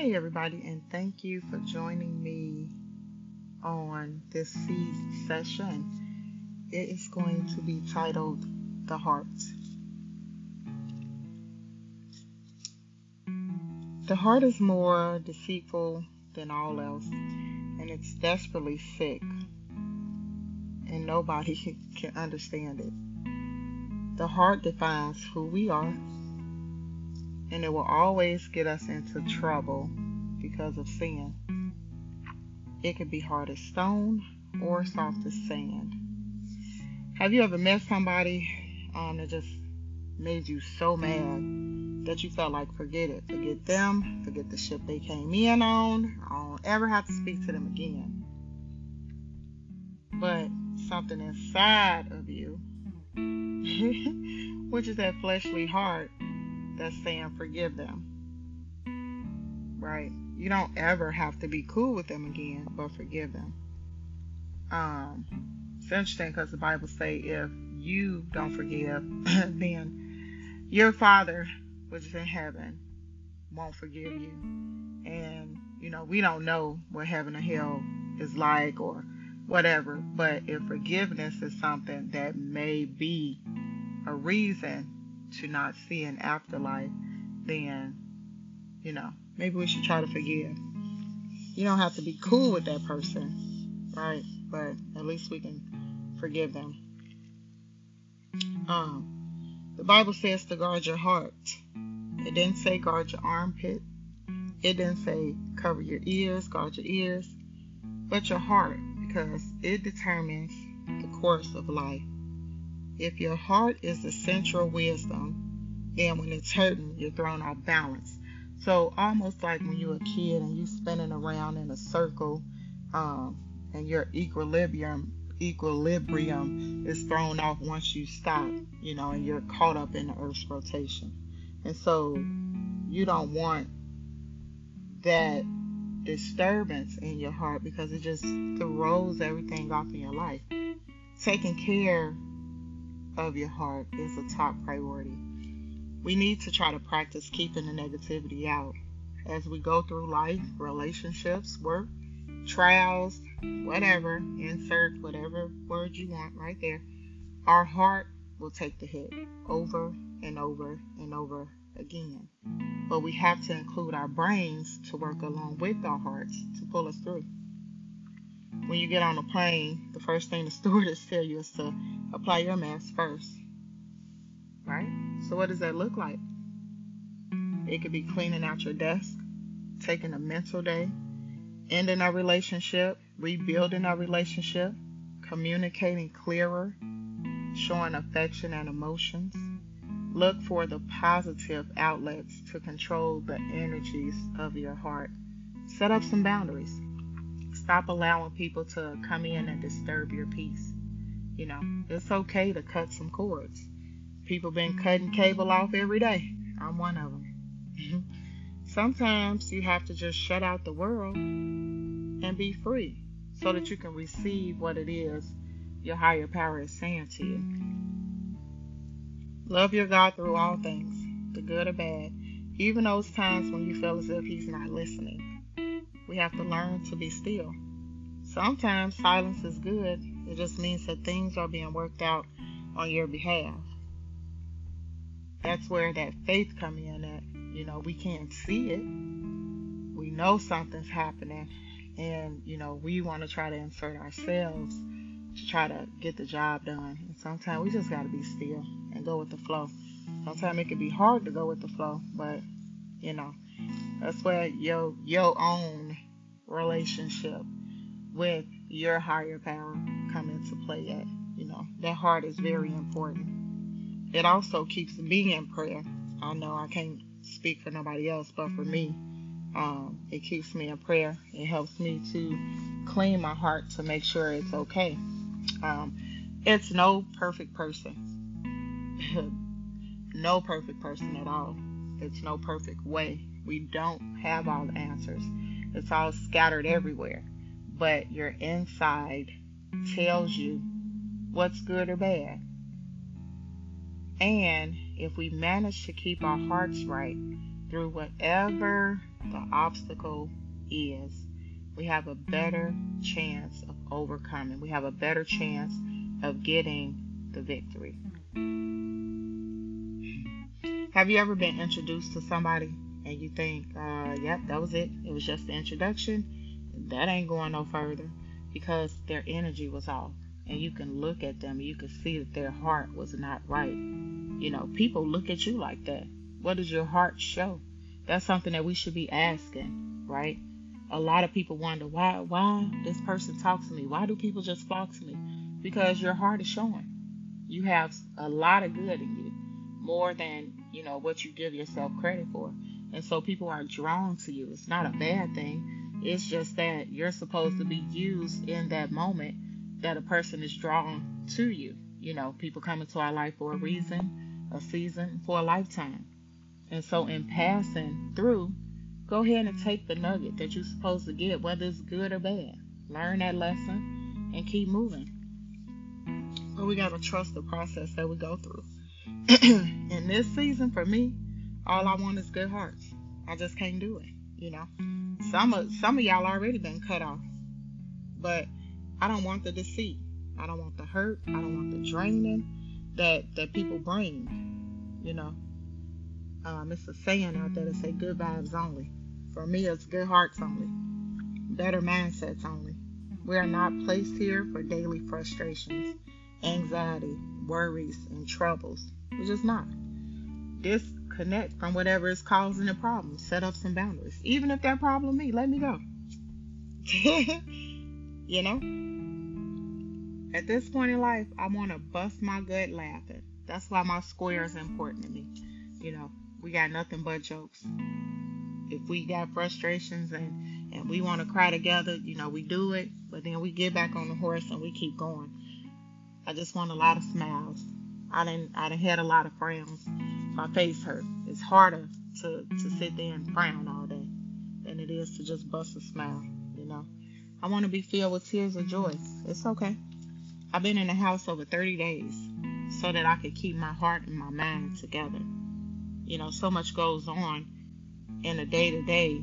Hey, everybody, and thank you for joining me on this seed session. It is going to be titled The Heart. The heart is more deceitful than all else, and it's desperately sick, and nobody can understand it. The heart defines who we are, and it will always get us into trouble because of sin. It can be hard as stone or soft as sand. Have you ever met somebody um, that just made you so mad that you felt like forget it, forget them, forget the ship they came in on, I don't ever have to speak to them again. But something inside of you which is that fleshly heart that's saying forgive them. Right? You don't ever have to be cool with them again, but forgive them. Um, it's interesting because the Bible say if you don't forgive, then your Father, which is in heaven, won't forgive you. And you know, we don't know what heaven or hell is like or whatever. But if forgiveness is something that may be a reason to not see an afterlife, then, you know, maybe we should try to forgive. You don't have to be cool with that person, right? But at least we can forgive them. Um, the Bible says to guard your heart. It didn't say guard your armpit. It didn't say cover your ears, guard your ears, but your heart because it determines the course of life. If your heart is the central wisdom, then when it's hurting, you're thrown off balance. So almost like when you're a kid and you're spinning around in a circle, um, and your equilibrium equilibrium is thrown off once you stop, you know, and you're caught up in the Earth's rotation. And so you don't want that disturbance in your heart because it just throws everything off in your life. Taking care of your heart is a top priority. We need to try to practice keeping the negativity out as we go through life, relationships, work, trials, whatever, insert whatever word you want right there. Our heart will take the hit over and over and over again. But we have to include our brains to work along with our hearts to pull us through. When you get on a plane, the first thing the stewardess tell you is to apply your mask first. Right? So what does that look like? It could be cleaning out your desk, taking a mental day, ending a relationship, rebuilding a relationship, communicating clearer, showing affection and emotions, Look for the positive outlets to control the energies of your heart. Set up some boundaries. Stop allowing people to come in and disturb your peace. You know, it's okay to cut some cords. People been cutting cable off every day. I'm one of them. Sometimes you have to just shut out the world and be free so that you can receive what it is your higher power is saying to you. Love your God through all things, the good or bad, even those times when you feel as if He's not listening. We have to learn to be still. Sometimes silence is good, it just means that things are being worked out on your behalf. That's where that faith come in at. You know, we can't see it. We know something's happening and you know, we want to try to insert ourselves to try to get the job done. And sometimes we just got to be still and go with the flow. Sometimes it can be hard to go with the flow, but you know, that's where your your own relationship with your higher power come into play at. You know, that heart is very important. It also keeps me in prayer. I know I can't speak for nobody else, but for me, um, it keeps me in prayer. It helps me to clean my heart to make sure it's okay. Um, it's no perfect person. no perfect person at all. It's no perfect way. We don't have all the answers. It's all scattered everywhere. But your inside tells you what's good or bad. And if we manage to keep our hearts right through whatever the obstacle is, we have a better chance of overcoming. We have a better chance of getting the victory. Have you ever been introduced to somebody and you think, uh, yep, that was it? It was just the introduction. That ain't going no further because their energy was off. And you can look at them, you can see that their heart was not right. You know, people look at you like that. What does your heart show? That's something that we should be asking, right? A lot of people wonder why why this person talks to me. Why do people just flock to me? Because your heart is showing. You have a lot of good in you, more than you know what you give yourself credit for. And so people are drawn to you. It's not a bad thing. It's just that you're supposed to be used in that moment that a person is drawn to you. You know, people come into our life for a reason, a season, for a lifetime. And so in passing through, go ahead and take the nugget that you're supposed to get, whether it's good or bad. Learn that lesson and keep moving. But we got to trust the process that we go through. in this season, for me, all I want is good hearts. I just can't do it. You know, some of some of y'all already been cut off, but I don't want the deceit. I don't want the hurt. I don't want the draining that that people bring. You know, um, it's a saying out there that say good vibes only. For me, it's good hearts only, better mindsets only. We are not placed here for daily frustrations, anxiety, worries, and troubles. We're just not. Disconnect from whatever is causing the problem. Set up some boundaries. Even if that problem me, let me go. you know? At this point in life, I want to bust my gut laughing. That's why my square is important to me. You know, we got nothing but jokes. If we got frustrations and and we want to cry together, you know, we do it, but then we get back on the horse and we keep going. I just want a lot of smiles. I didn't I didn't had a lot of frowns. My face hurt. It's harder to to sit there and frown all day than it is to just bust a smile, you know. I want to be filled with tears of joy. It's okay. I've been in the house over 30 days so that I could keep my heart and my mind together. You know, so much goes on in a day to day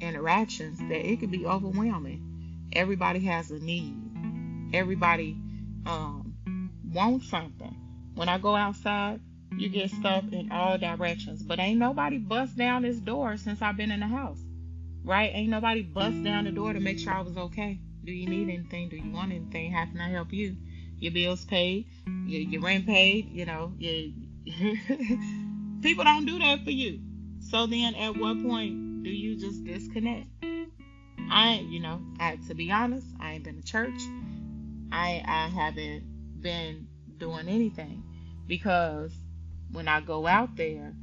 interactions that it could be overwhelming. Everybody has a need. Everybody um, wants something. When I go outside, you get stuff in all directions. But ain't nobody bust down this door since I've been in the house. Right? Ain't nobody bust down the door to make sure I was okay. Do you need anything? Do you want anything? How can I help you? Your bills paid, your, your rent paid, you know, your People don't do that for you. So then at what point do you just disconnect? I you know, I to be honest, I ain't been to church. I I haven't been doing anything because when I go out there,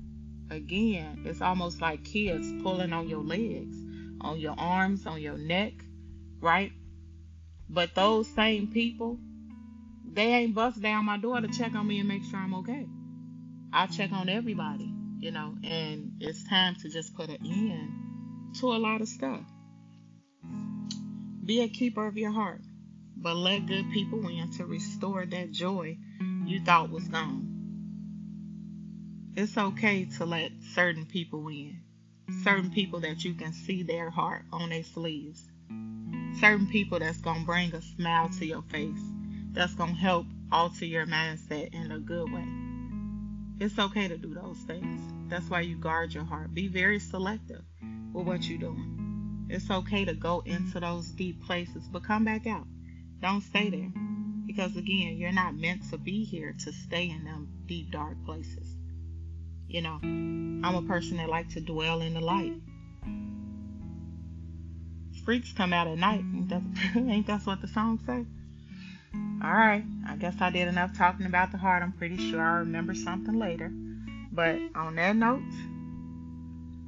again, it's almost like kids pulling on your legs, on your arms, on your neck, right? But those same people, they ain't bust down my door to check on me and make sure I'm okay. I check on everybody, you know, and it's time to just put an end to a lot of stuff. Be a keeper of your heart, but let good people in to restore that joy you thought was gone. It's okay to let certain people in. certain people that you can see their heart on their sleeves, certain people that's going to bring a smile to your face, that's going to help alter your mindset in a good way. It's okay to do those things. That's why you guard your heart. Be very selective with what you're doing. It's okay to go into those deep places, but come back out. Don't stay there. Because again, you're not meant to be here to stay in them deep, dark places. You know, I'm a person that like to dwell in the light. Freaks come out at night. Ain't that, ain't that what the song say? Alright, I guess I did enough talking about the heart. I'm pretty sure I'll remember something later. But on that note,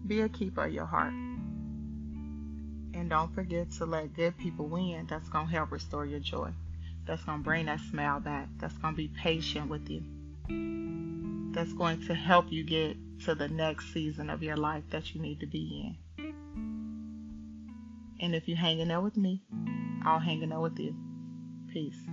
be a keeper of your heart. And don't forget to let good people win. That's going to help restore your joy. That's going to bring that smile back. That's going to be patient with you. That's going to help you get to the next season of your life that you need to be in. And if you're hanging out with me, I'll hang out with you. Peace.